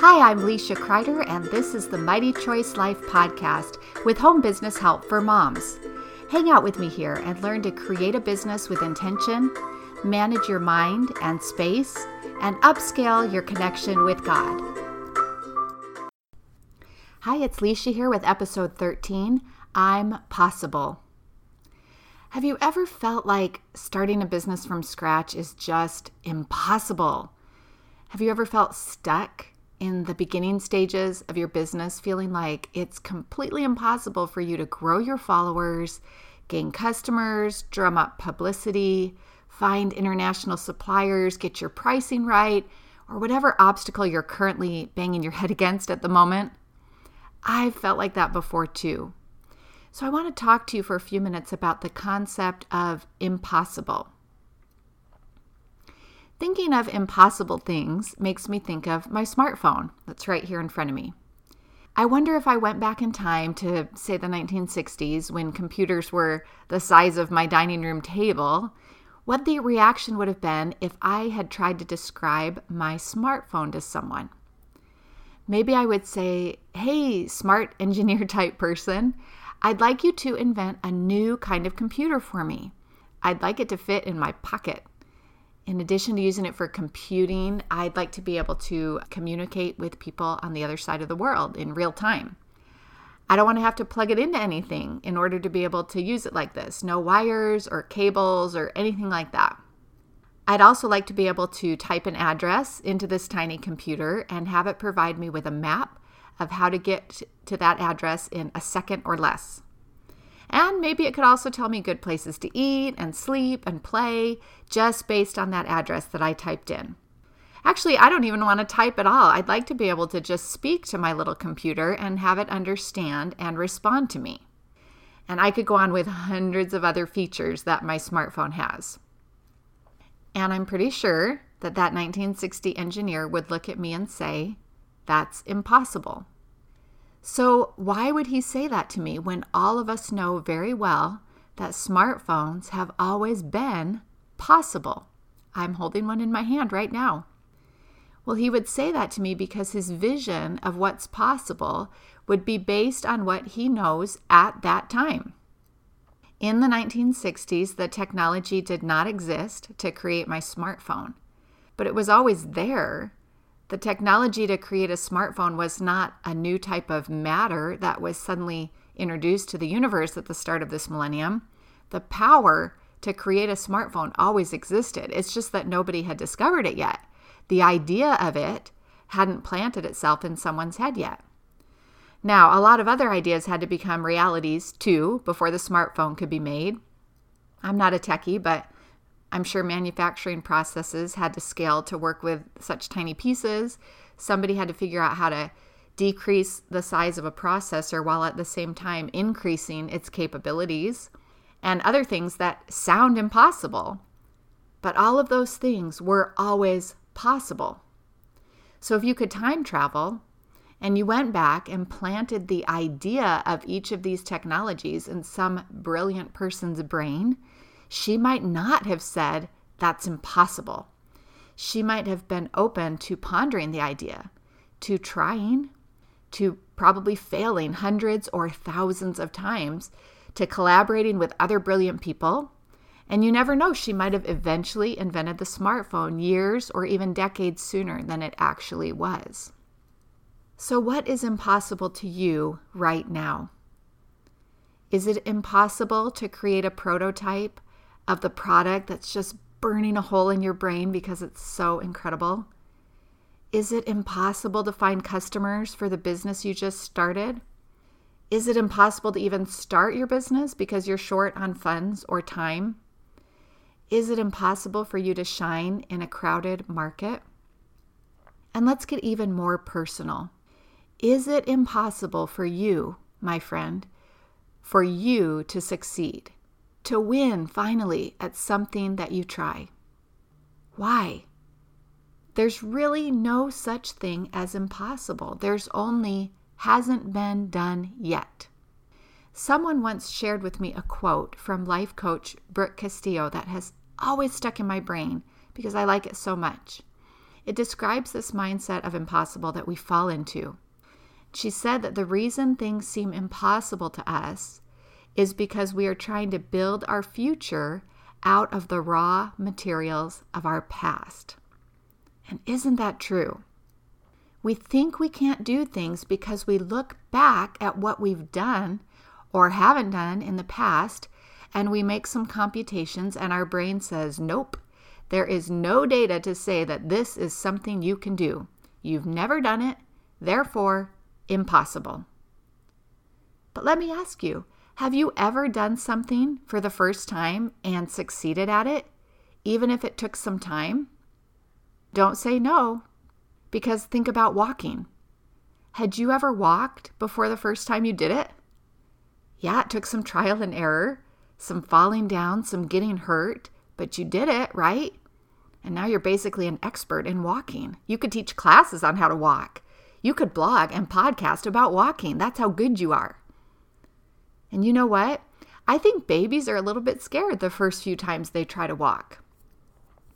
Hi, I'm Leisha Kreider, and this is the Mighty Choice Life podcast with home business help for moms. Hang out with me here and learn to create a business with intention, manage your mind and space, and upscale your connection with God. Hi, it's Leisha here with episode 13 I'm Possible. Have you ever felt like starting a business from scratch is just impossible? Have you ever felt stuck in the beginning stages of your business, feeling like it's completely impossible for you to grow your followers, gain customers, drum up publicity, find international suppliers, get your pricing right, or whatever obstacle you're currently banging your head against at the moment? I've felt like that before too. So, I want to talk to you for a few minutes about the concept of impossible. Thinking of impossible things makes me think of my smartphone that's right here in front of me. I wonder if I went back in time to, say, the 1960s when computers were the size of my dining room table, what the reaction would have been if I had tried to describe my smartphone to someone. Maybe I would say, Hey, smart engineer type person, I'd like you to invent a new kind of computer for me. I'd like it to fit in my pocket. In addition to using it for computing, I'd like to be able to communicate with people on the other side of the world in real time. I don't want to have to plug it into anything in order to be able to use it like this. No wires or cables or anything like that. I'd also like to be able to type an address into this tiny computer and have it provide me with a map of how to get to that address in a second or less. And maybe it could also tell me good places to eat and sleep and play just based on that address that I typed in. Actually, I don't even want to type at all. I'd like to be able to just speak to my little computer and have it understand and respond to me. And I could go on with hundreds of other features that my smartphone has. And I'm pretty sure that that 1960 engineer would look at me and say, That's impossible. So, why would he say that to me when all of us know very well that smartphones have always been possible? I'm holding one in my hand right now. Well, he would say that to me because his vision of what's possible would be based on what he knows at that time. In the 1960s, the technology did not exist to create my smartphone, but it was always there the technology to create a smartphone was not a new type of matter that was suddenly introduced to the universe at the start of this millennium. The power to create a smartphone always existed. It's just that nobody had discovered it yet. The idea of it hadn't planted itself in someone's head yet. Now, a lot of other ideas had to become realities too before the smartphone could be made. I'm not a techie, but I'm sure manufacturing processes had to scale to work with such tiny pieces. Somebody had to figure out how to decrease the size of a processor while at the same time increasing its capabilities and other things that sound impossible. But all of those things were always possible. So if you could time travel and you went back and planted the idea of each of these technologies in some brilliant person's brain, she might not have said, That's impossible. She might have been open to pondering the idea, to trying, to probably failing hundreds or thousands of times, to collaborating with other brilliant people. And you never know, she might have eventually invented the smartphone years or even decades sooner than it actually was. So, what is impossible to you right now? Is it impossible to create a prototype of the product that's just burning a hole in your brain because it's so incredible? Is it impossible to find customers for the business you just started? Is it impossible to even start your business because you're short on funds or time? Is it impossible for you to shine in a crowded market? And let's get even more personal. Is it impossible for you, my friend, for you to succeed? To win finally at something that you try. Why? There's really no such thing as impossible. There's only hasn't been done yet. Someone once shared with me a quote from life coach Brooke Castillo that has always stuck in my brain because I like it so much. It describes this mindset of impossible that we fall into. She said that the reason things seem impossible to us is because we are trying to build our future out of the raw materials of our past. And isn't that true? We think we can't do things because we look back at what we've done or haven't done in the past and we make some computations and our brain says, nope, there is no data to say that this is something you can do. You've never done it, therefore, impossible. But let me ask you have you ever done something for the first time and succeeded at it, even if it took some time? Don't say no, because think about walking. Had you ever walked before the first time you did it? Yeah, it took some trial and error, some falling down, some getting hurt, but you did it, right? And now you're basically an expert in walking. You could teach classes on how to walk. You could blog and podcast about walking. That's how good you are. And you know what? I think babies are a little bit scared the first few times they try to walk.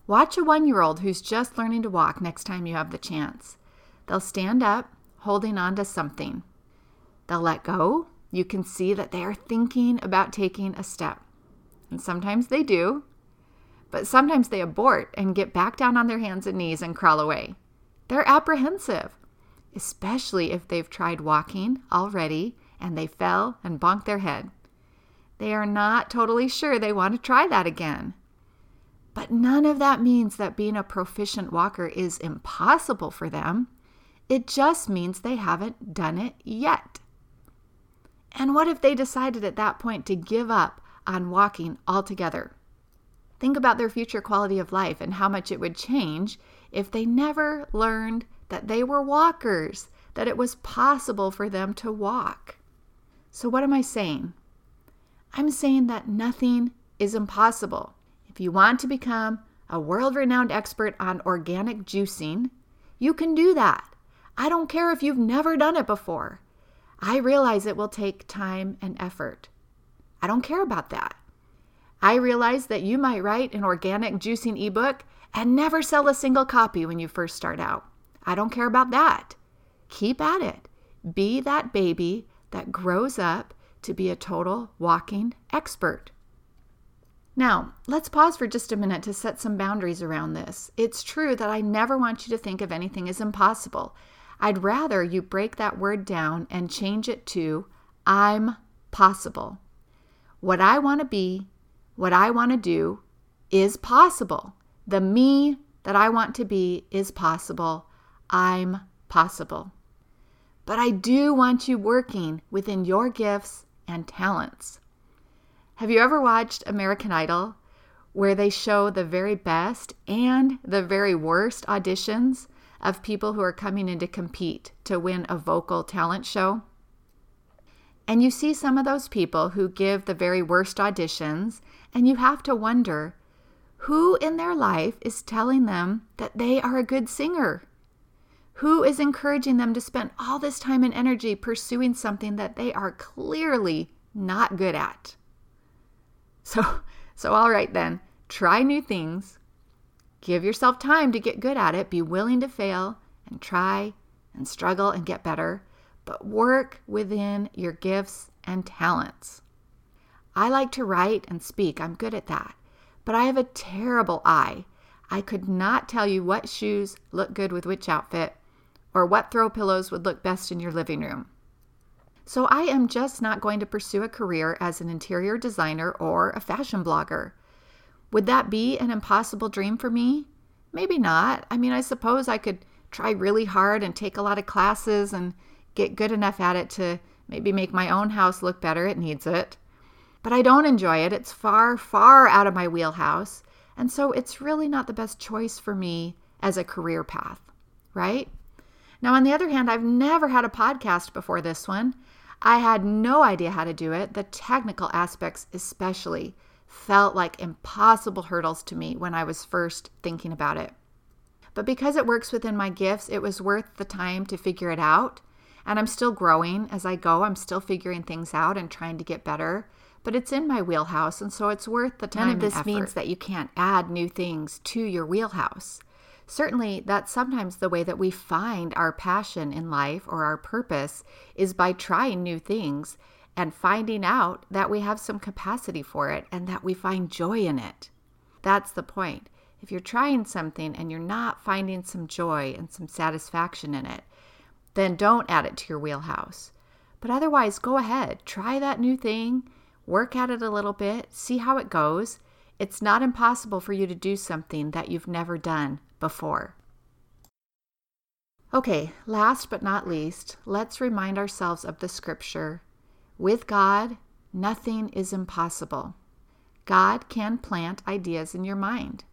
Watch a one year old who's just learning to walk next time you have the chance. They'll stand up, holding on to something. They'll let go. You can see that they are thinking about taking a step. And sometimes they do, but sometimes they abort and get back down on their hands and knees and crawl away. They're apprehensive, especially if they've tried walking already and they fell and bonked their head. They are not totally sure they want to try that again. But none of that means that being a proficient walker is impossible for them. It just means they haven't done it yet. And what if they decided at that point to give up on walking altogether? Think about their future quality of life and how much it would change if they never learned that they were walkers, that it was possible for them to walk. So, what am I saying? I'm saying that nothing is impossible. If you want to become a world renowned expert on organic juicing, you can do that. I don't care if you've never done it before. I realize it will take time and effort. I don't care about that. I realize that you might write an organic juicing ebook and never sell a single copy when you first start out. I don't care about that. Keep at it. Be that baby that grows up to be a total walking expert. Now, let's pause for just a minute to set some boundaries around this. It's true that I never want you to think of anything as impossible. I'd rather you break that word down and change it to I'm possible. What I want to be, what I want to do is possible. The me that I want to be is possible. I'm possible. But I do want you working within your gifts and talents. Have you ever watched American Idol, where they show the very best and the very worst auditions of people who are coming in to compete to win a vocal talent show? And you see some of those people who give the very worst auditions, and you have to wonder who in their life is telling them that they are a good singer? Who is encouraging them to spend all this time and energy pursuing something that they are clearly not good at? So, so all right then, try new things. Give yourself time to get good at it. Be willing to fail and try and struggle and get better, but work within your gifts and talents. I like to write and speak. I'm good at that. But I have a terrible eye. I could not tell you what shoes look good with which outfit or what throw pillows would look best in your living room. So I am just not going to pursue a career as an interior designer or a fashion blogger. Would that be an impossible dream for me? Maybe not. I mean, I suppose I could try really hard and take a lot of classes and get good enough at it to maybe make my own house look better. It needs it. But I don't enjoy it. It's far, far out of my wheelhouse. And so it's really not the best choice for me as a career path, right? Now, on the other hand, I've never had a podcast before this one. I had no idea how to do it. The technical aspects, especially, felt like impossible hurdles to me when I was first thinking about it. But because it works within my gifts, it was worth the time to figure it out. And I'm still growing as I go. I'm still figuring things out and trying to get better. But it's in my wheelhouse, and so it's worth the time. None of this means that you can't add new things to your wheelhouse. Certainly, that's sometimes the way that we find our passion in life or our purpose is by trying new things and finding out that we have some capacity for it and that we find joy in it. That's the point. If you're trying something and you're not finding some joy and some satisfaction in it, then don't add it to your wheelhouse. But otherwise, go ahead, try that new thing, work at it a little bit, see how it goes. It's not impossible for you to do something that you've never done before. Okay, last but not least, let's remind ourselves of the scripture with God, nothing is impossible. God can plant ideas in your mind.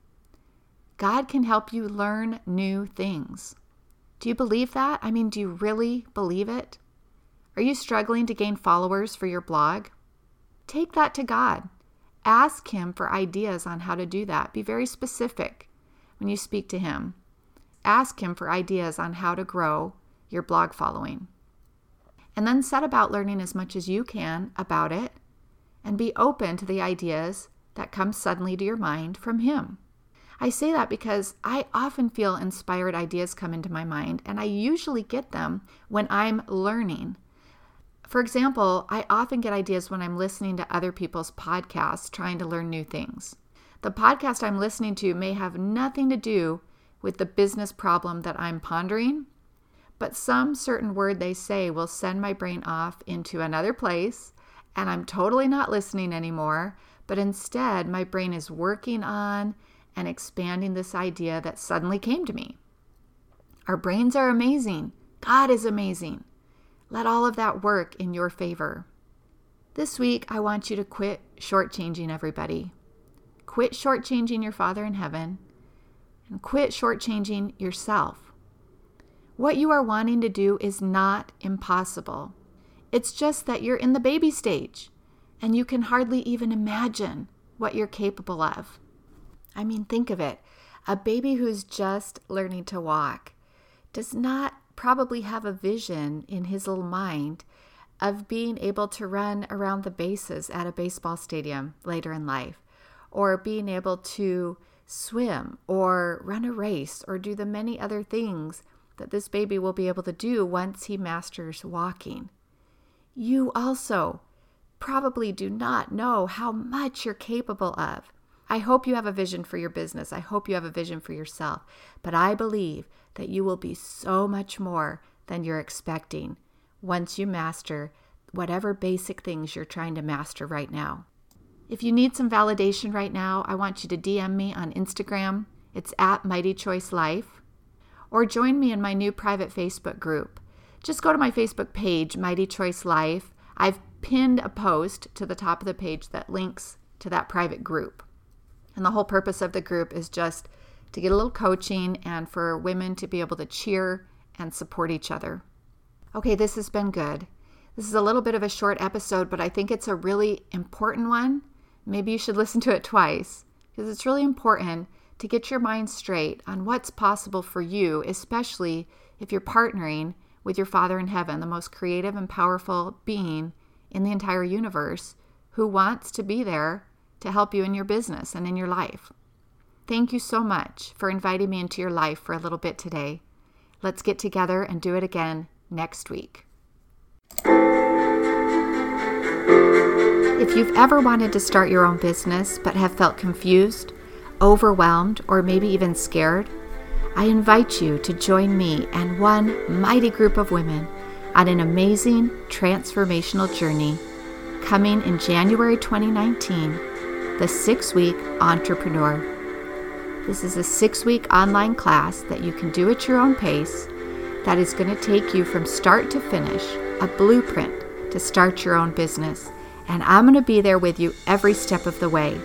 God can help you learn new things. Do you believe that? I mean, do you really believe it? Are you struggling to gain followers for your blog? Take that to God. Ask Him for ideas on how to do that. Be very specific when you speak to Him. Ask Him for ideas on how to grow your blog following and then set about learning as much as you can about it and be open to the ideas that come suddenly to your mind from Him. I say that because I often feel inspired ideas come into my mind, and I usually get them when I'm learning. For example, I often get ideas when I'm listening to other people's podcasts trying to learn new things. The podcast I'm listening to may have nothing to do with the business problem that I'm pondering, but some certain word they say will send my brain off into another place, and I'm totally not listening anymore. But instead, my brain is working on and expanding this idea that suddenly came to me. Our brains are amazing. God is amazing. Let all of that work in your favor. This week, I want you to quit shortchanging everybody. Quit shortchanging your Father in heaven and quit shortchanging yourself. What you are wanting to do is not impossible. It's just that you're in the baby stage and you can hardly even imagine what you're capable of. I mean, think of it a baby who's just learning to walk does not probably have a vision in his little mind of being able to run around the bases at a baseball stadium later in life, or being able to swim, or run a race, or do the many other things that this baby will be able to do once he masters walking. You also probably do not know how much you're capable of. I hope you have a vision for your business. I hope you have a vision for yourself. But I believe that you will be so much more than you're expecting once you master whatever basic things you're trying to master right now. If you need some validation right now, I want you to DM me on Instagram. It's at Mighty Choice Life or join me in my new private Facebook group. Just go to my Facebook page, Mighty Choice Life. I've pinned a post to the top of the page that links to that private group. And the whole purpose of the group is just to get a little coaching and for women to be able to cheer and support each other. Okay, this has been good. This is a little bit of a short episode, but I think it's a really important one. Maybe you should listen to it twice because it's really important to get your mind straight on what's possible for you, especially if you're partnering with your Father in heaven, the most creative and powerful being in the entire universe, who wants to be there to help you in your business and in your life. Thank you so much for inviting me into your life for a little bit today. Let's get together and do it again next week. If you've ever wanted to start your own business but have felt confused, overwhelmed, or maybe even scared, I invite you to join me and one mighty group of women on an amazing transformational journey coming in January 2019, the six week entrepreneur. This is a six week online class that you can do at your own pace that is going to take you from start to finish, a blueprint to start your own business. And I'm going to be there with you every step of the way.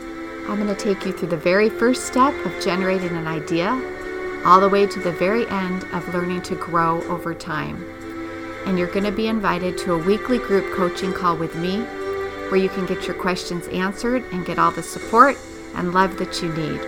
I'm going to take you through the very first step of generating an idea, all the way to the very end of learning to grow over time. And you're going to be invited to a weekly group coaching call with me where you can get your questions answered and get all the support and love that you need.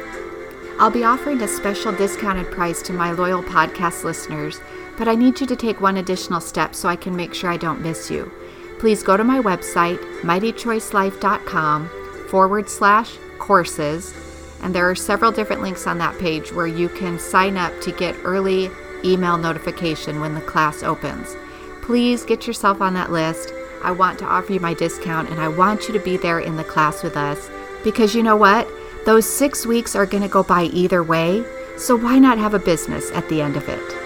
I'll be offering a special discounted price to my loyal podcast listeners, but I need you to take one additional step so I can make sure I don't miss you. Please go to my website, mightychoicelife.com forward slash courses And there are several different links on that page where you can sign up to get early email notification when the class opens. Please get yourself on that list. I want to offer you my discount and I want you to be there in the class with us because you know what? Those six weeks are going to go by either way. So why not have a business at the end of it?